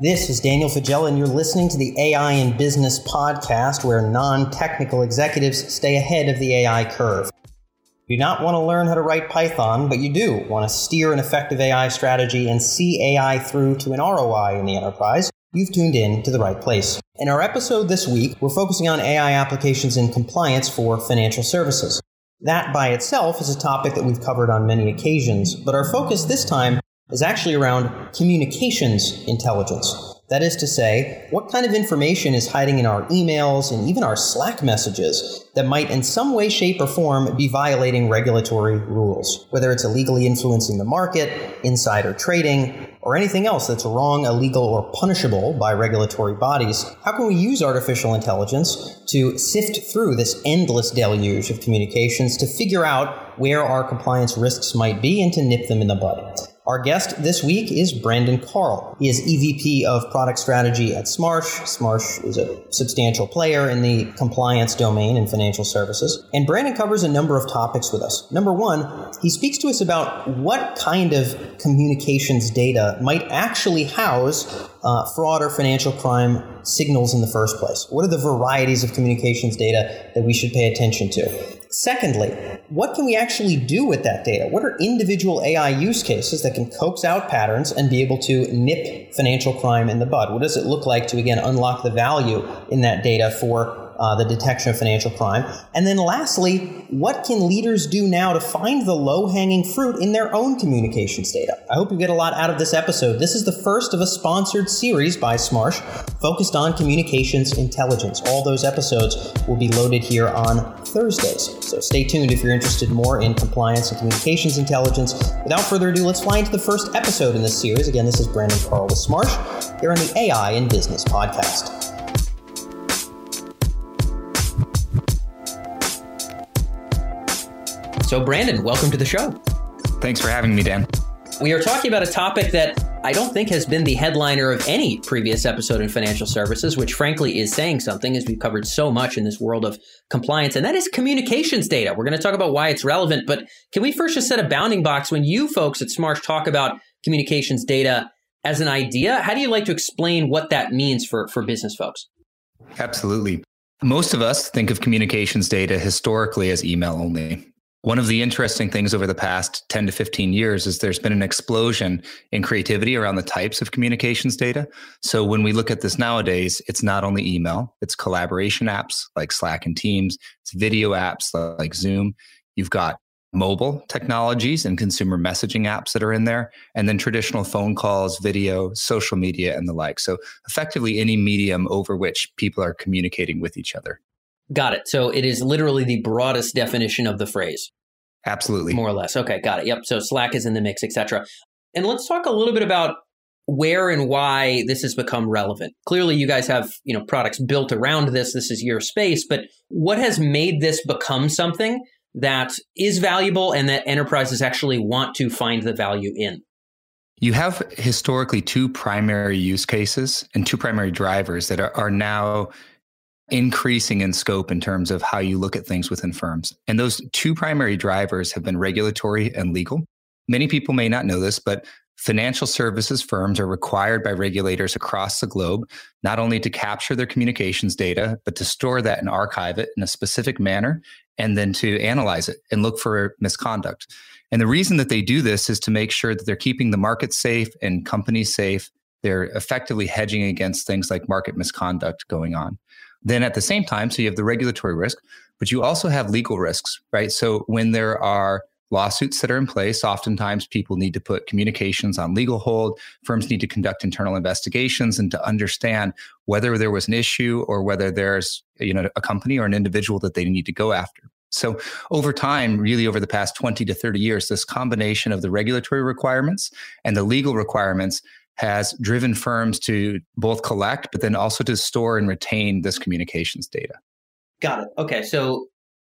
This is Daniel Faggella, and you're listening to the AI in Business podcast, where non technical executives stay ahead of the AI curve. You do not want to learn how to write Python, but you do want to steer an effective AI strategy and see AI through to an ROI in the enterprise. You've tuned in to the right place. In our episode this week, we're focusing on AI applications in compliance for financial services. That by itself is a topic that we've covered on many occasions, but our focus this time is actually around communications intelligence. That is to say, what kind of information is hiding in our emails and even our Slack messages that might in some way, shape, or form be violating regulatory rules, whether it's illegally influencing the market, insider trading, or anything else that's wrong, illegal, or punishable by regulatory bodies. How can we use artificial intelligence to sift through this endless deluge of communications to figure out where our compliance risks might be and to nip them in the bud? Our guest this week is Brandon Carl. He is EVP of Product Strategy at Smarsh. Smarsh is a substantial player in the compliance domain in financial services. And Brandon covers a number of topics with us. Number one, he speaks to us about what kind of communications data might actually house uh, fraud or financial crime signals in the first place. What are the varieties of communications data that we should pay attention to? Secondly, what can we actually do with that data? What are individual AI use cases that can coax out patterns and be able to nip financial crime in the bud? What does it look like to, again, unlock the value in that data for uh, the detection of financial crime. And then lastly, what can leaders do now to find the low hanging fruit in their own communications data? I hope you get a lot out of this episode. This is the first of a sponsored series by Smarsh focused on communications intelligence. All those episodes will be loaded here on Thursdays. So stay tuned if you're interested more in compliance and communications intelligence. Without further ado, let's fly into the first episode in this series. Again, this is Brandon Carl with Smarsh here on the AI in Business podcast. So, Brandon, welcome to the show. Thanks for having me, Dan. We are talking about a topic that I don't think has been the headliner of any previous episode in financial services, which frankly is saying something as we've covered so much in this world of compliance, and that is communications data. We're going to talk about why it's relevant, but can we first just set a bounding box when you folks at Smarsh talk about communications data as an idea? How do you like to explain what that means for, for business folks? Absolutely. Most of us think of communications data historically as email only. One of the interesting things over the past 10 to 15 years is there's been an explosion in creativity around the types of communications data. So when we look at this nowadays, it's not only email, it's collaboration apps like Slack and Teams, it's video apps like Zoom. You've got mobile technologies and consumer messaging apps that are in there, and then traditional phone calls, video, social media, and the like. So effectively any medium over which people are communicating with each other. Got it. So it is literally the broadest definition of the phrase. Absolutely. More or less. Okay, got it. Yep. So Slack is in the mix, etc. And let's talk a little bit about where and why this has become relevant. Clearly you guys have, you know, products built around this. This is your space, but what has made this become something that is valuable and that enterprises actually want to find the value in? You have historically two primary use cases and two primary drivers that are, are now increasing in scope in terms of how you look at things within firms. And those two primary drivers have been regulatory and legal. Many people may not know this, but financial services firms are required by regulators across the globe not only to capture their communications data, but to store that and archive it in a specific manner and then to analyze it and look for misconduct. And the reason that they do this is to make sure that they're keeping the market safe and companies safe. They're effectively hedging against things like market misconduct going on. Then at the same time, so you have the regulatory risk, but you also have legal risks, right? So when there are lawsuits that are in place, oftentimes people need to put communications on legal hold. Firms need to conduct internal investigations and to understand whether there was an issue or whether there's you know a company or an individual that they need to go after. So over time, really over the past 20 to 30 years, this combination of the regulatory requirements and the legal requirements has driven firms to both collect, but then also to store and retain this communications data. Got it. Okay. So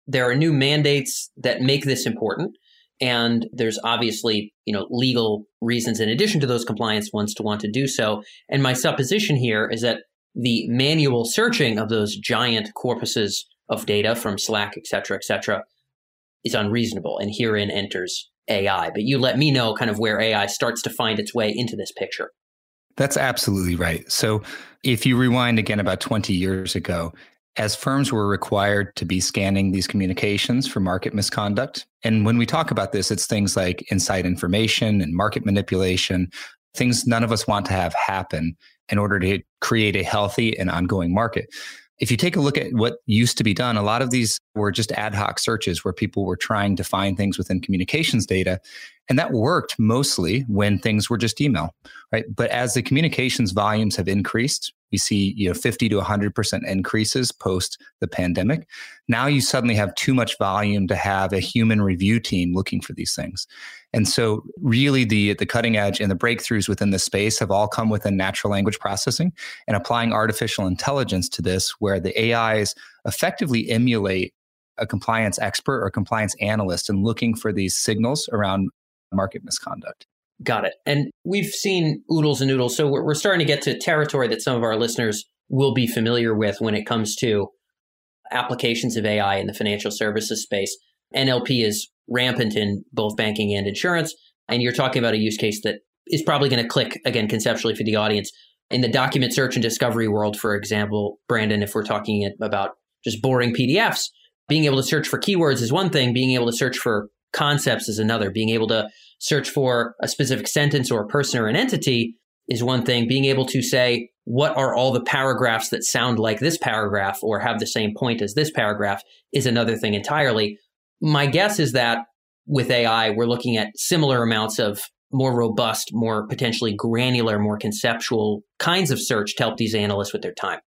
there are new mandates that make this important. And there's obviously, you know, legal reasons in addition to those compliance ones to want to do so. And my supposition here is that the manual searching of those giant corpuses of data from Slack, et cetera, et cetera, is unreasonable. And herein enters AI. But you let me know kind of where AI starts to find its way into this picture. That's absolutely right. So, if you rewind again about 20 years ago, as firms were required to be scanning these communications for market misconduct, and when we talk about this, it's things like inside information and market manipulation, things none of us want to have happen in order to create a healthy and ongoing market if you take a look at what used to be done, a lot of these were just ad hoc searches where people were trying to find things within communications data. And that worked mostly when things were just email, right? But as the communications volumes have increased, we see you know 50 to 100% increases post the pandemic. Now you suddenly have too much volume to have a human review team looking for these things. And so really the the cutting edge and the breakthroughs within this space have all come within natural language processing and applying artificial intelligence to this where the AIs effectively emulate a compliance expert or compliance analyst and looking for these signals around market misconduct. Got it. And we've seen oodles and noodles. So we're, we're starting to get to territory that some of our listeners will be familiar with when it comes to applications of AI in the financial services space. NLP is rampant in both banking and insurance. And you're talking about a use case that is probably going to click again conceptually for the audience. In the document search and discovery world, for example, Brandon, if we're talking about just boring PDFs, being able to search for keywords is one thing, being able to search for concepts is another. Being able to search for a specific sentence or a person or an entity is one thing. Being able to say, what are all the paragraphs that sound like this paragraph or have the same point as this paragraph is another thing entirely. My guess is that with AI, we're looking at similar amounts of more robust, more potentially granular, more conceptual kinds of search to help these analysts with their time.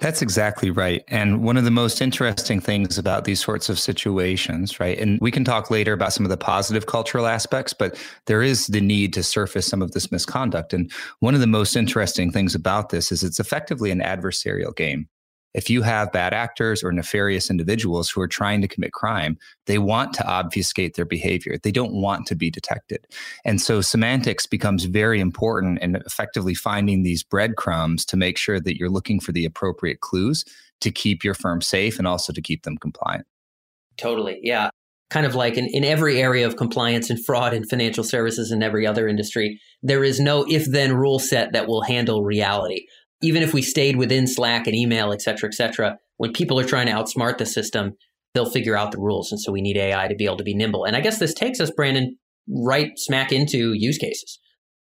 That's exactly right. And one of the most interesting things about these sorts of situations, right? And we can talk later about some of the positive cultural aspects, but there is the need to surface some of this misconduct. And one of the most interesting things about this is it's effectively an adversarial game if you have bad actors or nefarious individuals who are trying to commit crime, they want to obfuscate their behavior. They don't want to be detected. And so semantics becomes very important in effectively finding these breadcrumbs to make sure that you're looking for the appropriate clues to keep your firm safe and also to keep them compliant. Totally. Yeah. Kind of like in, in every area of compliance and fraud and financial services and every other industry, there is no if then rule set that will handle reality even if we stayed within Slack and email, et cetera, et cetera, when people are trying to outsmart the system, they'll figure out the rules. And so we need AI to be able to be nimble. And I guess this takes us, Brandon, right smack into use cases.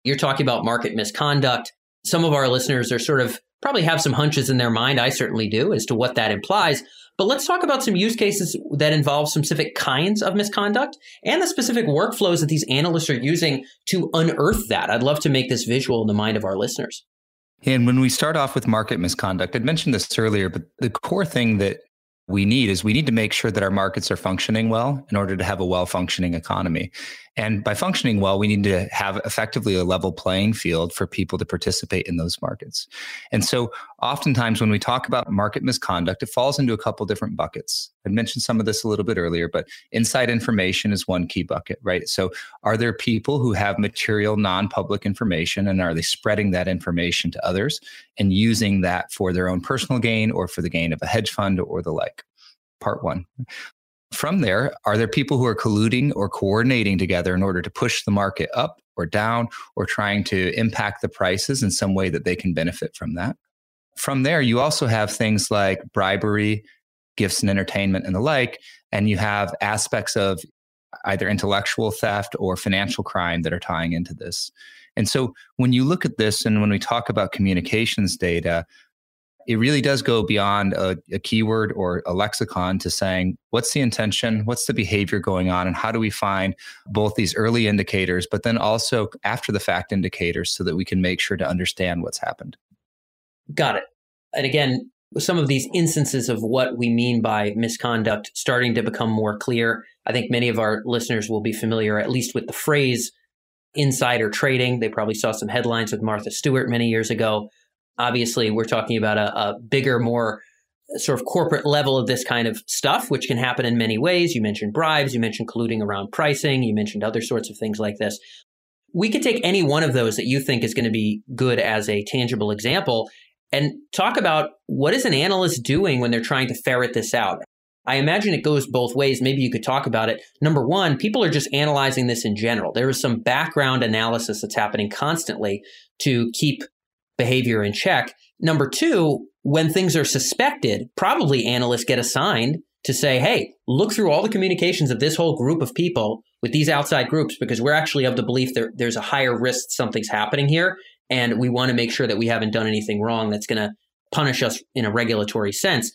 You're talking about market misconduct. Some of our listeners are sort of probably have some hunches in their mind. I certainly do as to what that implies. But let's talk about some use cases that involve specific kinds of misconduct and the specific workflows that these analysts are using to unearth that. I'd love to make this visual in the mind of our listeners. And when we start off with market misconduct, I'd mentioned this earlier, but the core thing that we need is we need to make sure that our markets are functioning well in order to have a well functioning economy. And by functioning well, we need to have effectively a level playing field for people to participate in those markets. And so, oftentimes, when we talk about market misconduct, it falls into a couple different buckets. I mentioned some of this a little bit earlier, but inside information is one key bucket, right? So, are there people who have material non public information and are they spreading that information to others and using that for their own personal gain or for the gain of a hedge fund or the like? Part one. From there, are there people who are colluding or coordinating together in order to push the market up or down or trying to impact the prices in some way that they can benefit from that? From there, you also have things like bribery, gifts and entertainment, and the like. And you have aspects of either intellectual theft or financial crime that are tying into this. And so when you look at this and when we talk about communications data, it really does go beyond a, a, keyword or a lexicon to saying what's the intention? What's the behavior going on? And how do we find both these early indicators but then also after the fact indicators so that we can make sure to understand what's happened. Got it. And again some of these instances of what we mean by misconduct starting to become more clear i think many of our listeners will be familiar at least with the phrase insider trading. They probably saw some headlines with martha stewart many years ago Obviously, we're talking about a, a bigger, more uh, sort of corporate level of this kind of stuff, which can happen in many ways. You mentioned bribes, you mentioned colluding around pricing, you mentioned other sorts of things like this. We could take any one of those that you think is going to be good as a tangible example and talk about what is an analyst doing when they're trying to ferret this out. I imagine it goes both ways. Maybe you could talk about it. Number one, people are just analyzing this in general. There is some background analysis that's happening constantly to keep behavior in check. Number two, when things are suspected, probably analysts get assigned to say, hey, look through all the communications of this whole group of people with these outside groups because we're actually of the belief that there's a higher risk something's happening here. And we want to make sure that we haven't done anything wrong that's going to punish us in a regulatory sense.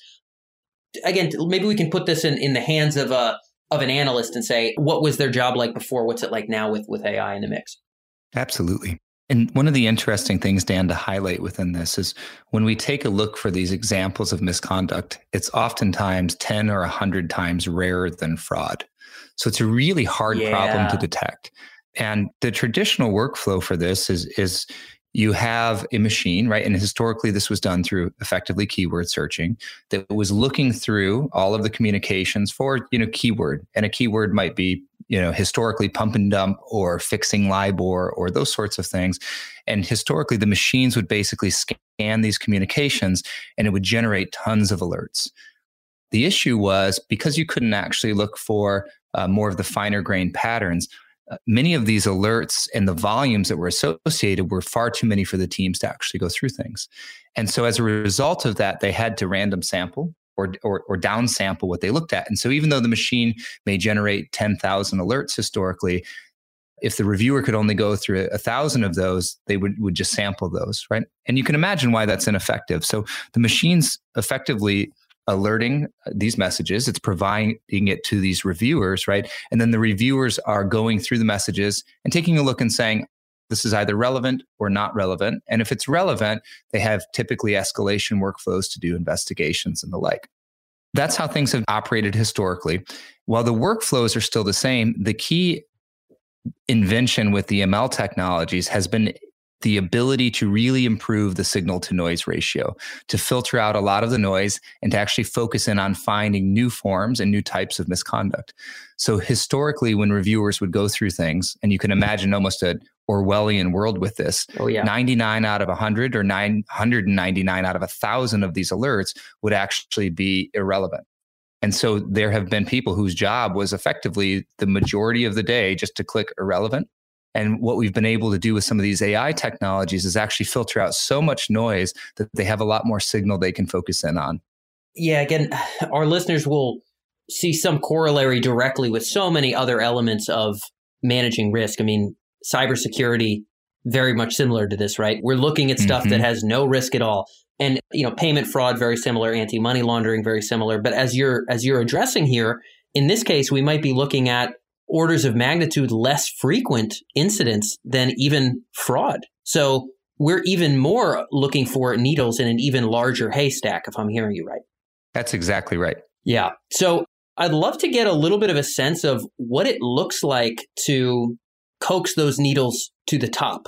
Again, maybe we can put this in, in the hands of a of an analyst and say, what was their job like before? What's it like now with, with AI in the mix? Absolutely. And one of the interesting things, Dan, to highlight within this is when we take a look for these examples of misconduct, it's oftentimes 10 or 100 times rarer than fraud. So it's a really hard yeah. problem to detect. And the traditional workflow for this is, is you have a machine, right? And historically, this was done through effectively keyword searching that was looking through all of the communications for, you know, keyword. And a keyword might be, you know, historically pump and dump or fixing LIBOR or those sorts of things. And historically, the machines would basically scan these communications and it would generate tons of alerts. The issue was because you couldn't actually look for uh, more of the finer grained patterns, Uh, many of these alerts and the volumes that were associated were far too many for the teams to actually go through things. And so as a result of that, they had to random sample or, or, or down sample what they looked at. And so even though the machine may generate 10,000 alerts historically, if the reviewer could only go through a thousand of those, they would, would just sample those, right? And you can imagine why that's ineffective. So the machines effectively alerting uh, these messages. It's providing it to these reviewers right? And then the reviewers are going through the messages and taking a look and saying this is either relevant or not relevant. And if it's relevant they have typically escalation workflows to do investigations and the like. That's how things have operated historically. While the workflows are still the same the key invention with the ml technologies has been the ability to really improve the signal to noise ratio, to filter out a lot of the noise and to actually focus in on finding new forms and new types of misconduct. So historically, when reviewers would go through things, and you can imagine almost a Orwellian world with this. Oh, yeah. 99 out of 100 or 999 out of 1,000 of these alerts would actually be irrelevant. And so there have been people whose job was effectively the majority of the day just to click irrelevant and what we've been able to do with some of these AI technologies is actually filter out so much noise that they have a lot more signal they can focus in on. Yeah, again, our listeners will see some corollary directly with so many other elements of managing risk. I mean, cybersecurity very much similar to this, right? We're looking at stuff mm-hmm. that has no risk at all. And you know, payment fraud very similar, anti-money laundering very similar, but as you're as you're addressing here, in this case we might be looking at orders of magnitude less frequent incidents than even fraud. So we're even more looking for needles in an even larger haystack, if I'm hearing you right. That's exactly right. Yeah. So I'd love to get a little bit of a sense of what it looks like to coax those needles to the top.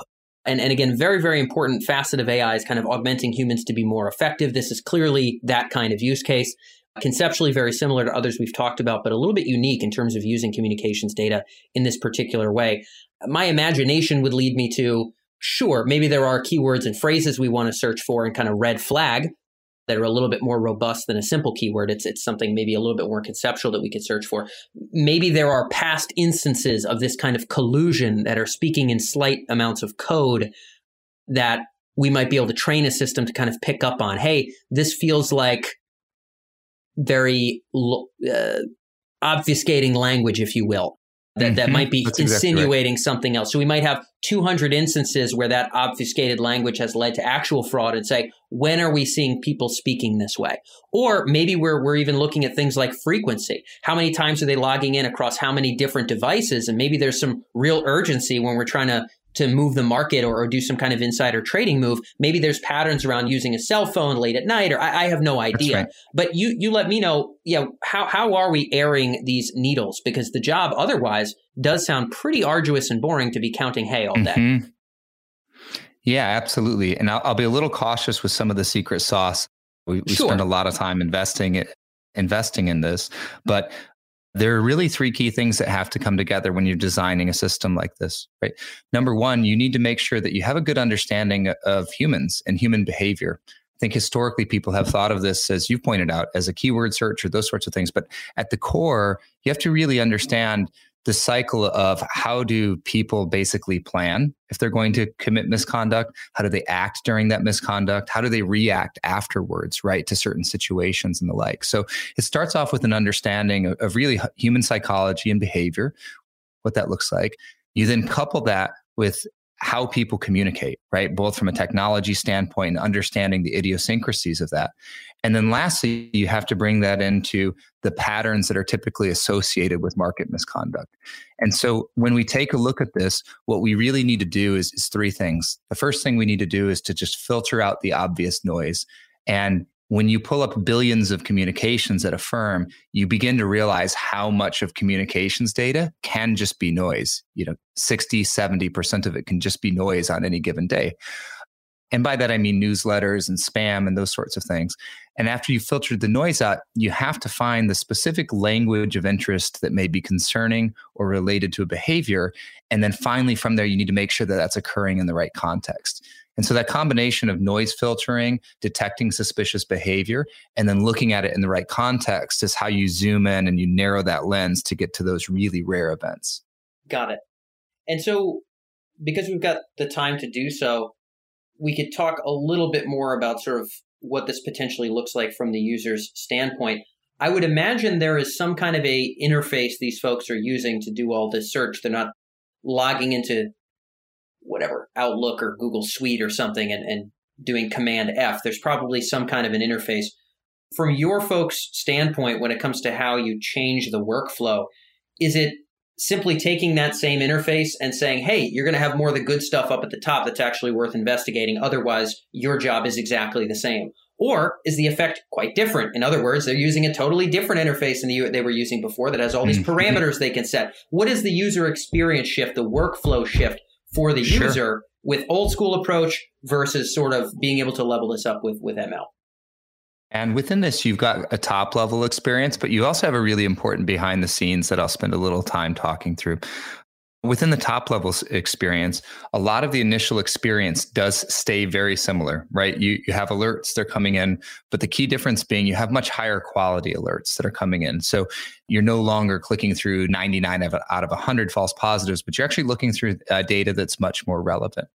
And, and again, very, very important facet of AI is kind of augmenting humans to be more effective. This is clearly that kind of use case conceptually very similar to others we've talked about, but a little bit unique in terms of using communications data in this particular way. My imagination would lead me to sure, maybe there are keywords and phrases we want to search for and kind of red flag that are a little bit more robust than a simple keyword. It's it's something maybe a little bit more conceptual that we could search for. Maybe there are past instances of this kind of collusion that are speaking in slight amounts of code that we might be able to train a system to kind of pick up on. Hey, this feels like very uh, obfuscating language, if you will, that, mm-hmm. that might be That's insinuating exactly right. something else. So we might have 200 instances where that obfuscated language has led to actual fraud and say, when are we seeing people speaking this way? Or maybe we're, we're even looking at things like frequency. How many times are they logging in across how many different devices? And maybe there's some real urgency when we're trying to to move the market or, or, do some kind of insider trading move. Maybe there's patterns around using a cell phone late at night, or I, I have no idea. Right. But you you let me know, you know, how how are we airing these needles? Because the job otherwise does sound pretty arduous and boring to be counting hay all day. Mm-hmm. Yeah, absolutely. And I'll, I'll, be a little cautious with some of the secret sauce. We, we sure. spend a lot of time investing it investing in this, but there are really three key things that have to come together when you're designing a system like this, right? Number one, you need to make sure that you have a good understanding of humans and human behavior. I think historically people have thought of this, as you've pointed out, as a keyword search or those sorts of things. But at the core, you have to really understand the cycle of how do people basically plan if they're going to commit misconduct? How do they act during that misconduct? How do they react afterwards right to certain situations and the like? So it starts off with an understanding of, of really human psychology and behavior what that looks like. You then couple that with how people communicate, right? Both from a technology standpoint and understanding the idiosyncrasies of that. And then lastly, you have to bring that into the patterns that are typically associated with market misconduct. And so when we take a look at this, what we really need to do is, is three things. The first thing we need to do is to just filter out the obvious noise and when you pull up billions of communications at a firm, you begin to realize how much of communications data can just be noise. You know, 60, 70% of it can just be noise on any given day. And by that, I mean newsletters and spam and those sorts of things. And after you've filtered the noise out, you have to find the specific language of interest that may be concerning or related to a behavior. And then finally, from there, you need to make sure that that's occurring in the right context. And so that combination of noise filtering, detecting suspicious behavior, and then looking at it in the right context is how you zoom in and you narrow that lens to get to those really rare events. Got it. And so, because we've got the time to do so, we could talk a little bit more about sort of what this potentially looks like from the user's standpoint. I would imagine there is some kind of a interface these folks are using to do all this search. They're not logging into whatever Outlook or Google Suite or something and, and doing Command F. There's probably some kind of an interface. From your folks' standpoint, when it comes to how you change the workflow, is it simply taking that same interface and saying, hey, you're going to have more of the good stuff up at the top that's actually worth investigating. Otherwise, your job is exactly the same. Or is the effect quite different? In other words, they're using a totally different interface than the, they were using before that has all these mm-hmm. parameters they can set. What is the user experience shift, the workflow shift for the sure. user with old school approach versus sort of being able to level this up with with ML. And within this, you've got a top level experience, but you also have a really important behind the scenes that I'll spend a little time talking through. Within the top level experience, a lot of the initial experience does stay very similar, right? You, you have alerts, they're coming in, but the key difference being you have much higher quality alerts that are coming in. So you're no longer clicking through 99 out of 100 false positives, but you're actually looking through uh, data that's much more relevant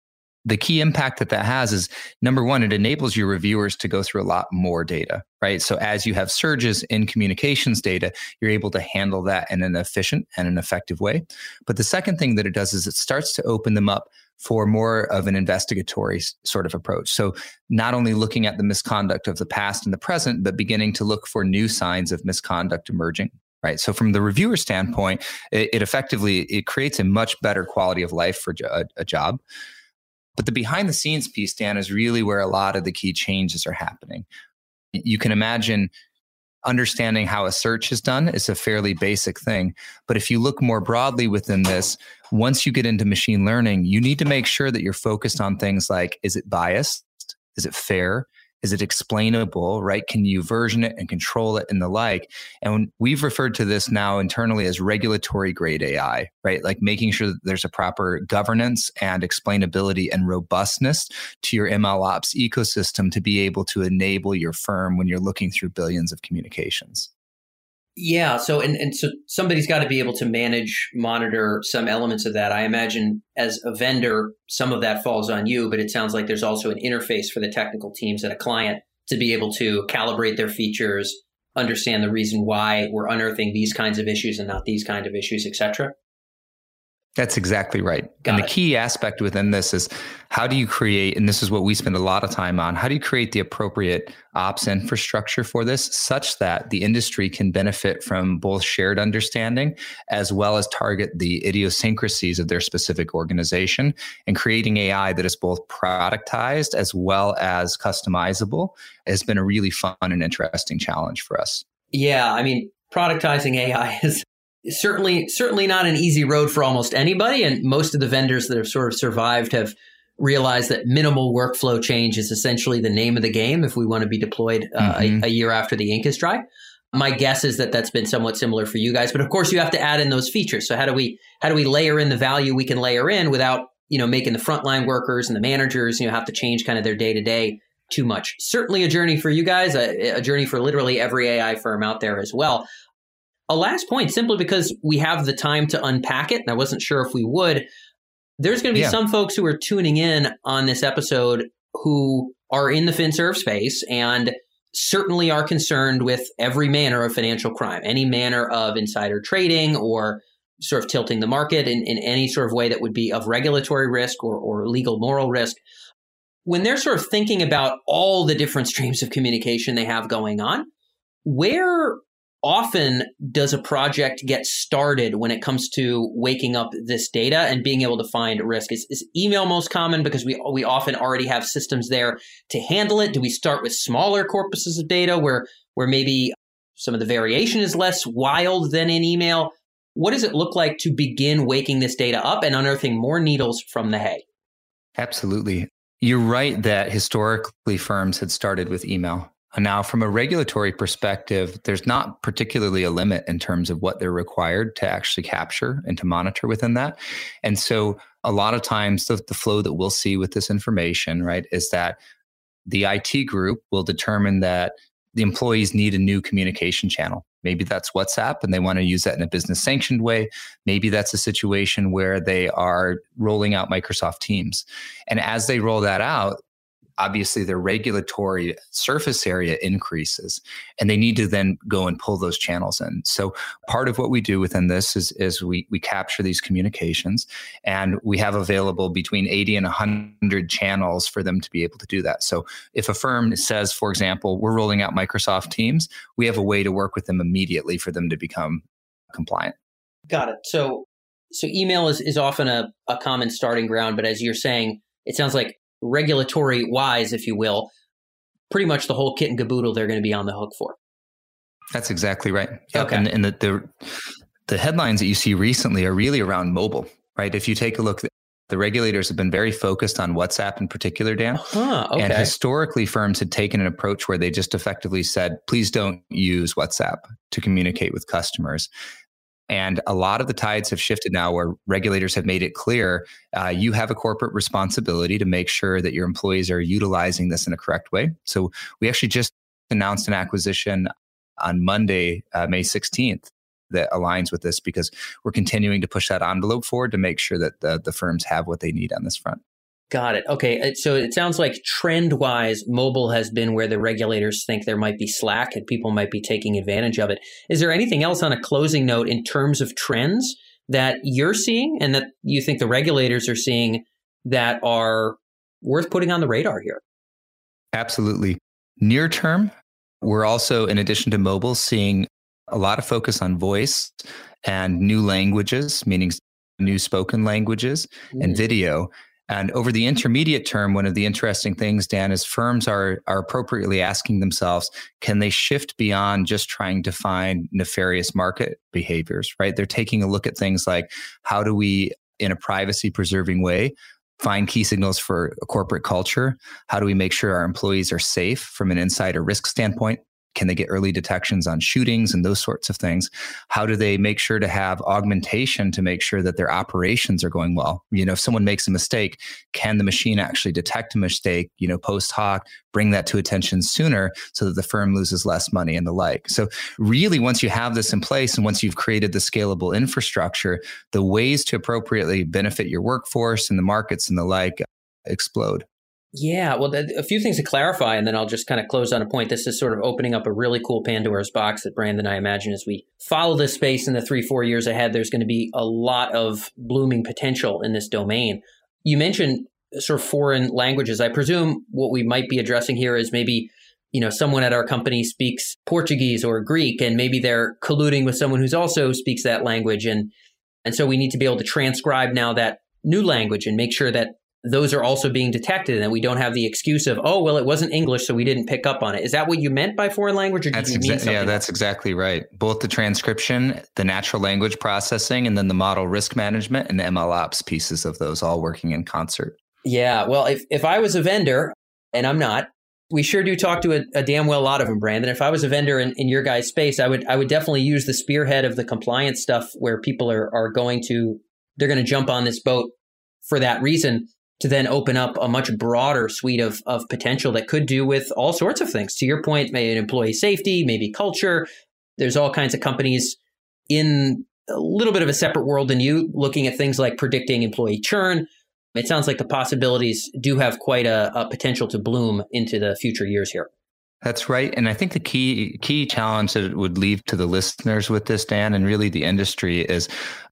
the key impact that that has is number one, it enables your reviewers to go through a lot more data, right? So as you have surges in communications data, you're able to handle that in an efficient and an effective way. But the second thing that it does is it starts to open them up for more of an investigatory sort of approach. So not only looking at the misconduct of the past and the present, but beginning to look for new signs of misconduct emerging right so from the reviewer standpoint it, it, effectively it creates a much better quality of life for a, a job but the behind the scenes piece, Dan, is really where a lot of the key changes are happening. You can imagine understanding how a search is done is a fairly basic thing. But if you look more broadly within this, once you get into machine learning, you need to make sure that you're focused on things like is it biased? Is it fair? Is it explainable, right? Can you version it and control it and the like? And we've referred to this now internally as regulatory grade AI, right? Like making sure that there's a proper governance and explainability and robustness to your ML ops ecosystem to be able to enable your firm when you're looking through billions of communications. Yeah. So, and, and so somebody's got to be able to manage, monitor some elements of that. I imagine as a vendor, some of that falls on you, but it sounds like there's also an interface for the technical teams at a client to be able to calibrate their features, understand the reason why we're unearthing these kinds of issues and not these kind of issues, et cetera. That's exactly right. Got and the it. key aspect within this is how do you create, and this is what we spend a lot of time on, how do you create the appropriate ops infrastructure for this such that the industry can benefit from both shared understanding as well as target the idiosyncrasies of their specific organization and creating AI that is both productized as well as customizable has been a really fun and interesting challenge for us. Yeah. I mean, productizing AI is certainly certainly not an easy road for almost anybody and most of the vendors that have sort of survived have realized that minimal workflow change is essentially the name of the game if we want to be deployed uh, mm-hmm. a, a, year after the ink is dry my guess is that that's been somewhat similar for you guys but of course you have to add in those features so how do we how do we layer in the value we can layer in without you know making the frontline workers and the managers you know have to change kind of their day to day too much. Certainly a journey for you guys, a, a journey for literally every AI firm out there as well. A last point, simply because we have the time to unpack it, and I wasn't sure if we would. There's going to be yeah. some folks who are tuning in on this episode who are in the FinServ space and certainly are concerned with every manner of financial crime, any manner of insider trading or sort of tilting the market in, in any sort of way that would be of regulatory risk or, or legal moral risk. When they're sort of thinking about all the different streams of communication they have going on, where often does a project get started when it comes to waking up this data and being able to find risk? Is, is, email most common because we we often already have systems there to handle it? Do we start with smaller corpuses of data where where maybe some of the variation is less wild than in email? What does it look like to begin waking this data up and unearthing more needles from the hay? Absolutely. You're right that historically firms had started with email. Uh, now, from a regulatory perspective, there's not particularly a limit in terms of what they're required to actually capture and to monitor within that. And so, a lot of times, the, the flow that we'll see with this information, right, is that the IT group will determine that the employees need a new communication channel. Maybe that's WhatsApp and they want to use that in a business sanctioned way. Maybe that's a situation where they are rolling out Microsoft Teams. And as they roll that out, obviously their regulatory surface area increases and they need to then go and pull those channels in. So part of what we do within this is, is we, we capture these communications and we have available between 80 and 100 channels for them to be able to do that. So if a firm says for example we're rolling out microsoft teams we have a way to work with them immediately for them to become compliant. Got it. So so email is, is often a, a common starting ground but as you're saying it sounds like regulatory wise, if you will, pretty much the whole kit and caboodle they're going to be on the hook for. That's exactly right. Yep. Okay. And, and the, the, the headlines that you see recently are really around mobile, right? If you take a look, the regulators have been very focused on WhatsApp in particular, Dan. Uh-huh, okay. And historically, firms had taken an approach where they just effectively said, please don't use WhatsApp to communicate with customers. And a lot of the tides have shifted now where regulators have made it clear uh, you have a corporate responsibility to make sure that your employees are utilizing this in a correct way. So we actually just announced an acquisition on Monday, uh, May 16th, that aligns with this because we're continuing to push that envelope forward to make sure that the, the firms have what they need on this front. Got it. Okay. So it sounds like trend wise, mobile has been where the regulators think there might be slack and people might be taking advantage of it. Is there anything else on a closing note in terms of trends that you're seeing and that you think the regulators are seeing that are worth putting on the radar here? Absolutely. Near term, we're also, in addition to mobile, seeing a lot of focus on voice and new languages, meaning new spoken languages mm. and video and over the intermediate term, one of the interesting things, Dan, is firms are are appropriately asking themselves, can they shift beyond just trying to find nefarious market behaviors, right? They're taking a look at things like how do we, in a privacy preserving way, find key signals for corporate culture? How do we make sure our employees are safe from an insider risk standpoint? Can they get early detections on shootings and those sorts of things? How do they make sure to have augmentation to make sure that their operations are going well? You know, if someone makes a mistake, can the machine actually detect a mistake, you know, post hoc, bring that to attention sooner so that the firm loses less money and the like? So, really, once you have this in place and once you've created the scalable infrastructure, the ways to appropriately benefit your workforce and the markets and the like explode. Yeah, well, a few things to clarify, and then I'll just kind of close on a point. This is sort of opening up a really cool Pandora's box that Brandon and I imagine as we follow this space in the three, four years ahead, there's going to be a lot of blooming potential in this domain. You mentioned sort of foreign languages. I presume what we might be addressing here is maybe, you know, someone at our company speaks Portuguese or Greek, and maybe they're colluding with someone who's also speaks that language. And, and so we need to be able to transcribe now that new language and make sure that those are also being detected and we don't have the excuse of oh well it wasn't english so we didn't pick up on it. Is that what you meant by foreign language or did that's you mean exa- yeah that's exactly right. Both the transcription the natural language processing and then the model risk management and the mlops pieces of those all working in concert. Yeah well if, if i was a vendor and i'm not we sure do talk to a, a damn well lot of them brandon. If i was a vendor in, in your guys space i would i would definitely use the spearhead of the compliance stuff where people are, are going to they're going to jump on this boat for that reason to then open up a much broader suite of, of potential that could do with all sorts of things. To your point, maybe employee safety, maybe culture. There's all kinds of companies in a little bit of a separate world than you looking at things like predicting employee churn. It sounds like the possibilities do have quite a, a potential to bloom into the future years here. That's right. And I think the key key challenge that it would leave to the listeners with this, Dan, and really the industry is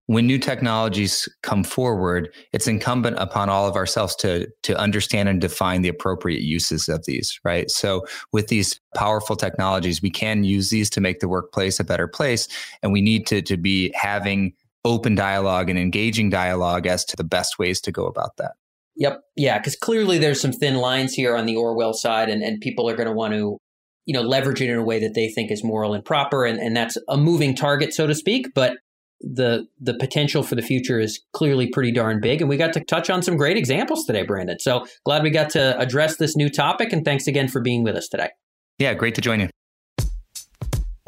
when new technologies come forward, it's incumbent upon all of ourselves to to understand and define the appropriate uses of these, right? So with these powerful technologies, we can use these to make the workplace a better place. And we need to, to be having open dialogue and engaging dialogue as to the best ways to go about that. Yep. Yeah. Because clearly there's some thin lines here on the Orwell side, and, and people are going to want to, you know, leverage it in a way that they think is moral and proper. And, and that's a moving target, so to speak. But the the potential for the future is clearly pretty darn big. And we got to touch on some great examples today, Brandon. So glad we got to address this new topic. And thanks again for being with us today. Yeah, great to join you.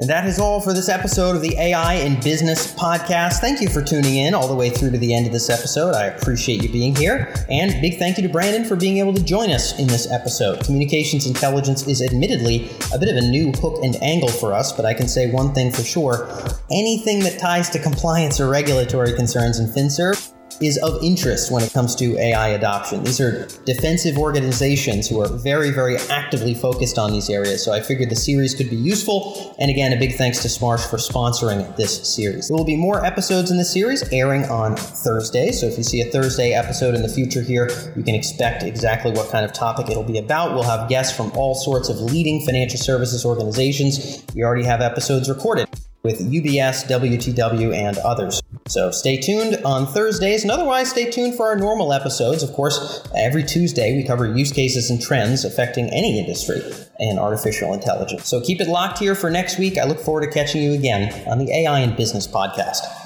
And that is all for this episode of the AI in Business podcast. Thank you for tuning in all the way through to the end of this episode. I appreciate you being here. And big thank you to Brandon for being able to join us in this episode. Communications intelligence is admittedly a bit of a new hook and angle for us, but I can say one thing for sure anything that ties to compliance or regulatory concerns in FinServ is of interest when it comes to AI adoption. These are defensive organizations who are very, very actively focused on these areas. So I figured the series could be useful. And again, a big thanks to Smarsh for sponsoring this series. There will be more episodes in the series airing on Thursday. So if you see a Thursday episode in the future here, you can expect exactly what kind of topic it'll be about. We'll have guests from all sorts of leading financial services organizations. We already have episodes recorded with UBS, WTW, and others. So stay tuned on Thursdays, and otherwise stay tuned for our normal episodes. Of course, every Tuesday we cover use cases and trends affecting any industry and artificial intelligence. So keep it locked here for next week. I look forward to catching you again on the AI and Business podcast.